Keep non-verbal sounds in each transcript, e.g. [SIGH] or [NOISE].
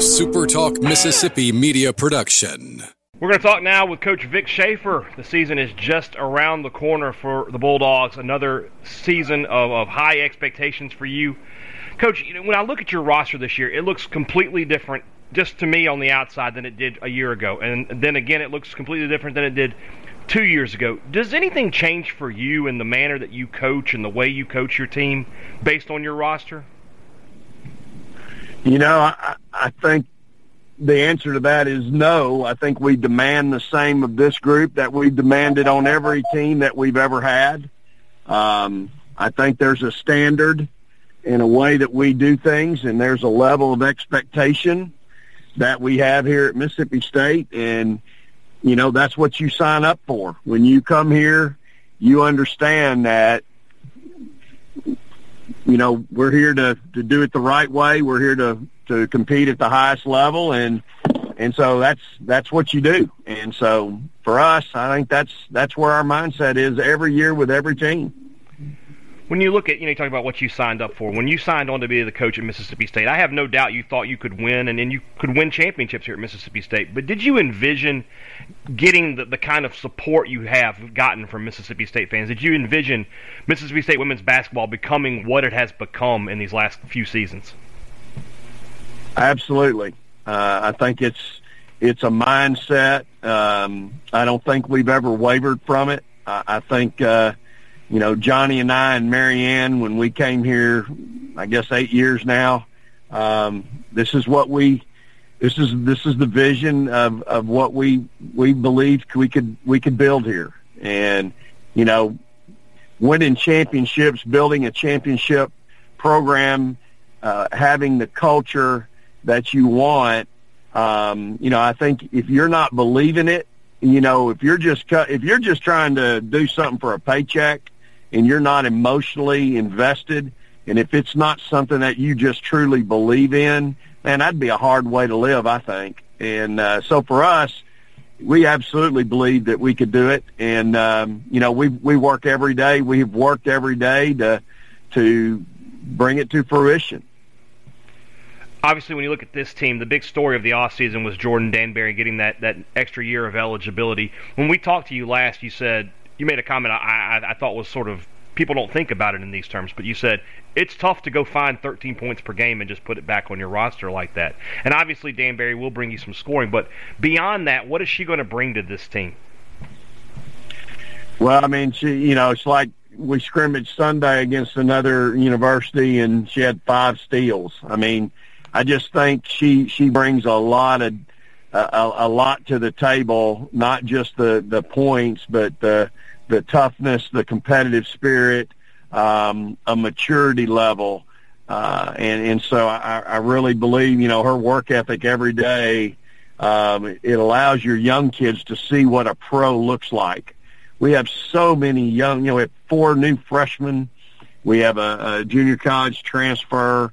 SuperTalk Mississippi media production. We're going to talk now with Coach Vic Schaefer. The season is just around the corner for the Bulldogs. Another season of, of high expectations for you. Coach, you know, when I look at your roster this year, it looks completely different just to me on the outside than it did a year ago. And then again, it looks completely different than it did two years ago. Does anything change for you in the manner that you coach and the way you coach your team based on your roster? You know, I, I think the answer to that is no. I think we demand the same of this group that we demanded on every team that we've ever had. Um, I think there's a standard in a way that we do things, and there's a level of expectation that we have here at Mississippi State, and you know that's what you sign up for when you come here. You understand that you know, we're here to, to do it the right way. We're here to, to compete at the highest level and, and so that's, that's what you do. And so for us, I think that's, that's where our mindset is every year with every team when you look at, you know, you talk about what you signed up for. When you signed on to be the coach at Mississippi State, I have no doubt you thought you could win and then you could win championships here at Mississippi State. But did you envision getting the, the kind of support you have gotten from Mississippi State fans? Did you envision Mississippi State women's basketball becoming what it has become in these last few seasons? Absolutely. Uh, I think it's it's a mindset. Um, I don't think we've ever wavered from it. I, I think. Uh, you know, Johnnie and I and Marianne, when we came here, I guess eight years now, um, this is what we, this is, this is the vision of, of what we, we believed we could, we could build here. And, you know, winning championships, building a championship program, uh, having the culture that you want, um, you know, I think if you're not believing it, you know, if you're just if you're just trying to do something for a paycheck, and you're not emotionally invested, and if it's not something that you just truly believe in, man, that'd be a hard way to live, I think. And uh, so for us, we absolutely believe that we could do it, and um, you know, we we work every day. We've worked every day to to bring it to fruition obviously, when you look at this team, the big story of the offseason was Jordan Danberry getting that, that extra year of eligibility. When we talked to you last, you said you made a comment I, I, I thought was sort of people don't think about it in these terms, but you said it's tough to go find 13 points per game and just put it back on your roster like that. And obviously, Danberry will bring you some scoring, but beyond that, what is she going to bring to this team? Well, I mean, she, you know, it's like we scrimmaged Sunday against another university, and she had five steals. I mean, I just think she she brings a lot of a, a lot to the table, not just the the points, but the the toughness, the competitive spirit, um, a maturity level. Uh, and, and so I, I really believe, you know, her work ethic every day, um, it allows your young kids to see what a pro looks like. We have so many young, you know, we have four new freshmen. We have a, a junior college transfer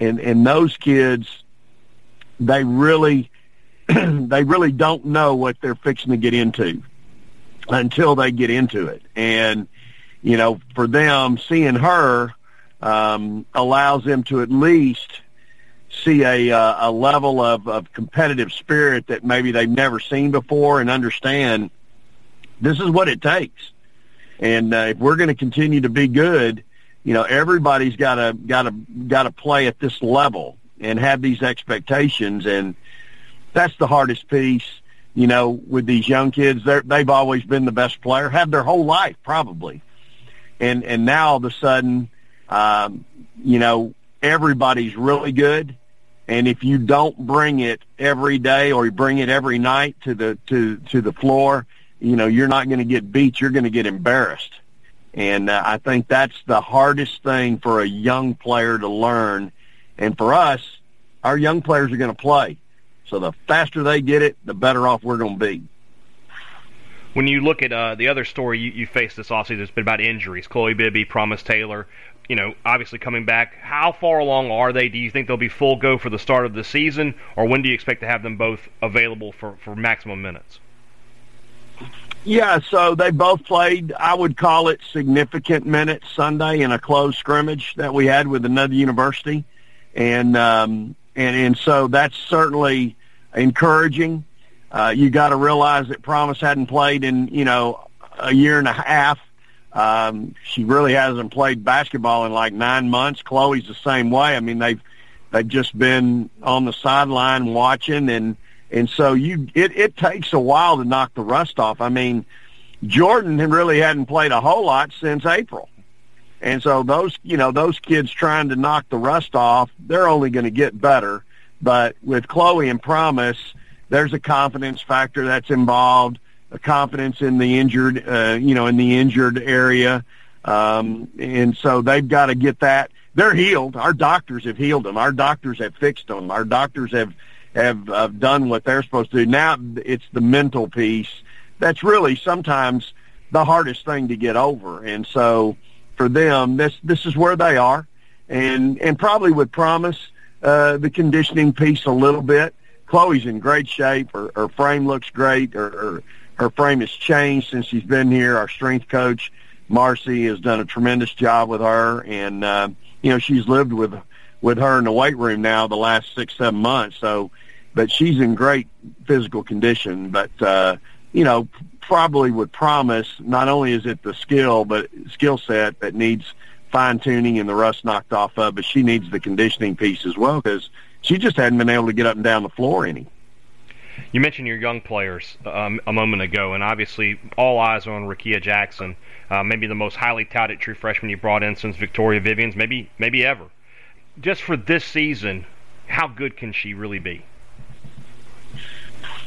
and, and those kids, they really, [CLEARS THROAT] they really don't know what they're fixing to get into until they get into it. And, you know, for them, seeing her um, allows them to at least see a, uh, a level of, of competitive spirit that maybe they've never seen before and understand this is what it takes. And uh, if we're going to continue to be good, you know, everybody's got to got to got to play at this level and have these expectations, and that's the hardest piece you know, with these young kids, they've always been the best player, have their whole life probably, and and now all of a sudden, um, you know, everybody's really good, and if you don't bring it every day or you bring it every night to the to to the floor, you know, you're not going to get beat. You're going to get embarrassed, and uh, I think that's the hardest thing for a young player to learn, and for us, our young players are going to play so the faster they get it, the better off we're going to be. When you look at uh, the other story you, you faced this offseason, it's been about injuries. Chloe Bibby, Promise Taylor, you know, obviously coming back. How far along are they? Do you think they'll be full go for the start of the season, or when do you expect to have them both available for, for maximum minutes? Yeah, so they both played, I would call it significant minutes Sunday in a closed scrimmage that we had with another university. And um, and and so that's certainly encouraging. Uh, you got to realize that Promise hadn't played in you know a year and a half. Um, she really hasn't played basketball in like nine months. Chloe's the same way. I mean, they've they've just been on the sideline watching, and and so you it it takes a while to knock the rust off. I mean, Jordan really hadn't played a whole lot since April. And so those, you know, those kids trying to knock the rust off, they're only going to get better. But with Chloe and Promise, there's a confidence factor that's involved, a confidence in the injured, uh, you know, in the injured area. Um, and so they've got to get that. They're healed. Our doctors have healed them. Our doctors have fixed them. Our doctors have have uh, done what they're supposed to do. Now it's the mental piece that's really sometimes the hardest thing to get over. And so for them, this this is where they are, and and probably with Promise uh, the conditioning piece a little bit. Chloe's in great shape. Her, her frame looks great. Her, her her frame has changed since she's been here. Our strength coach Marcy has done a tremendous job with her, and uh, you know she's lived with with her in the weight room now the last six seven months. So, but she's in great physical condition. But uh, you know, probably would Promise not only is it the skill but skill set that needs fine tuning and the rust knocked off of, but she needs the conditioning piece as well because she just hadn't been able to get up and down the floor any. You mentioned your young players um, a moment ago, and obviously all eyes are on Rickea Jackson, uh, maybe the most highly touted true freshman you brought in since Victoria Vivians, maybe maybe ever. Just for this season, how good can she really be?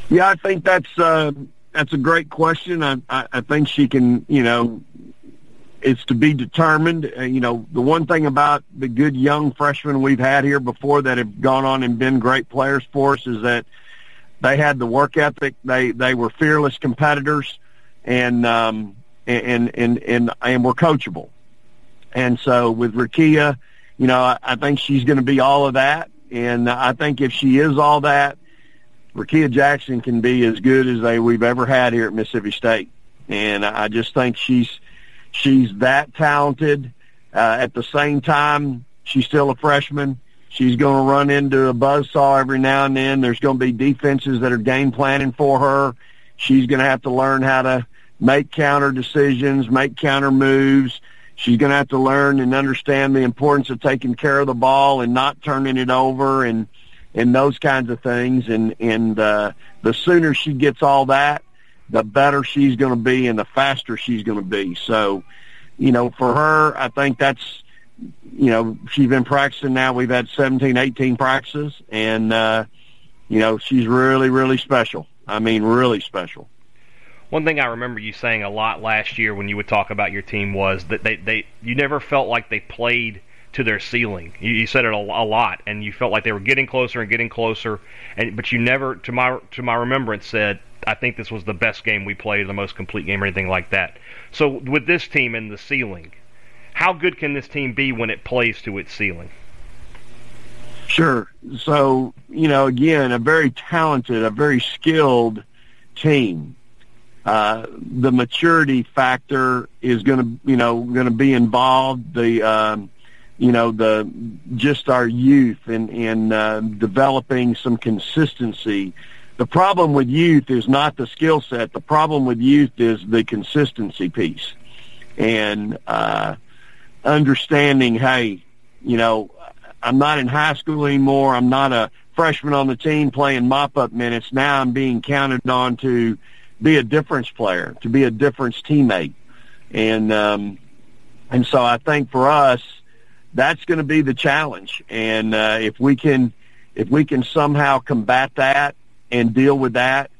Yeah, I think that's uh, that's a great question. I, I, I think she can, you know, it's to be determined. Uh, you know, the one thing about the good young freshmen we've had here before that have gone on and been great players for us is that they had the work ethic. They they were fearless competitors, and um, and and and and were coachable. And so with Rickea, you know, I, I think she's going to be all of that. And I think if she is all that, Rickea Jackson can be as good as they we've ever had here at Mississippi State, and I just think she's she's that talented. Uh, at the same time, she's still a freshman. She's going to run into a buzzsaw every now and then. There's going to be defenses that are game planning for her. She's going to have to learn how to make counter decisions, make counter moves. She's going to have to learn and understand the importance of taking care of the ball and not turning it over and and those kinds of things. And and uh, the sooner she gets all that, the better she's going to be, and the faster she's going to be. So, you know, for her, I think that's you know she's been practicing now. We've had 17, 18 practices, and uh, you know she's really, really special. I mean, really special. One thing I remember you saying a lot last year when you would talk about your team was that they, they you never felt like they played to their ceiling. You, you said it a, a, lot, and you felt like they were getting closer and getting closer. And but you never, to my to my remembrance, said I think this was the best game we played, the most complete game, or anything like that. So with this team in the ceiling, how good can this team be when it plays to its ceiling? Sure. So you know, again, a very talented, a very skilled team. Uh, the maturity factor is going to, you know, going to be involved. The um, you know the just our youth and and uh, developing some consistency. The problem with youth is not the skill set. The problem with youth is the consistency piece, and uh, understanding. Hey, you know, I'm not in high school anymore. I'm not a freshman on the team playing mop up minutes. Now I'm being counted on to be a difference player, to be a difference teammate, and um, and so I think for us that's going to be the challenge. And uh, if we can, if we can somehow combat that and deal with that,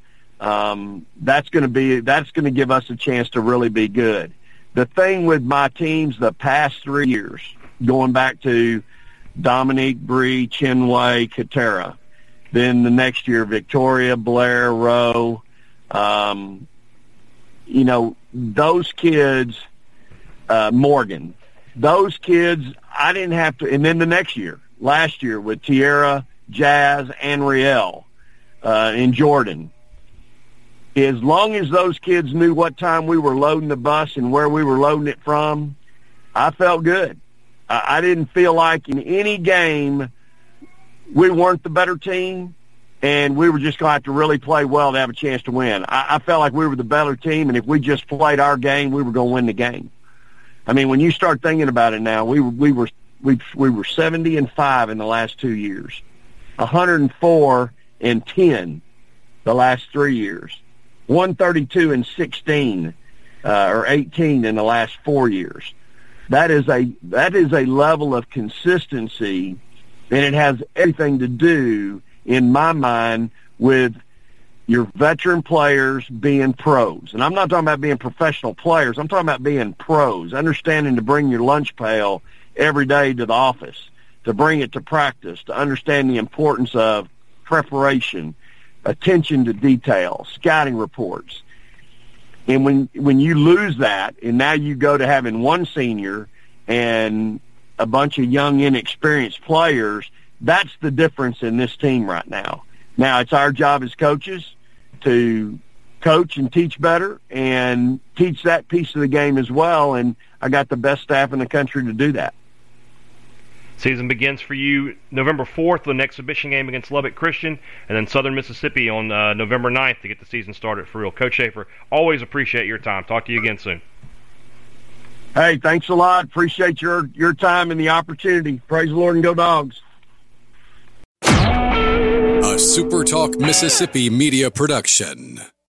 um, that's going to be that's going to give us a chance to really be good. The thing with my teams the past three years, going back to Dominique, Bree, Chinwe, Ketara, then the next year Victoria, Blair, Rowe, um, you know, those kids, uh, Morgan, those kids, I didn't have to. And then the next year, last year with Teaira, Jazz, and Riel uh, in Jordan, as long as those kids knew what time we were loading the bus and where we were loading it from, I felt good. I, I didn't feel like in any game we weren't the better team, and we were just going to have to really play well to have a chance to win. I, I felt like we were the better team, and if we just played our game, we were going to win the game. I mean, when you start thinking about it now, we were we were we we were 70 and five in the last two years, 104 and 10 the last three years, 132 and 16 uh, or 18 in the last four years. That is a that is a level of consistency, and it has everything to do, in my mind, with your veteran players being pros. And I'm not talking about being professional players. I'm talking about being pros, understanding to bring your lunch pail every day to the office, to bring it to practice, to understand the importance of preparation, attention to detail, scouting reports. And when when you lose that, and now you go to having one senior and a bunch of young, inexperienced players, that's the difference in this team right now. Now it's our job as coaches to coach and teach better and teach that piece of the game as well. And I got the best staff in the country to do that. Season begins for you November 4th with an exhibition game against Lubbock Christian, and then Southern Mississippi on uh, November 9th to get the season started for real. Coach Schaefer, always appreciate your time. Talk to you again soon. Hey, thanks a lot. Appreciate your your time and the opportunity. Praise the Lord and go dogs. A SuperTalk Mississippi media production.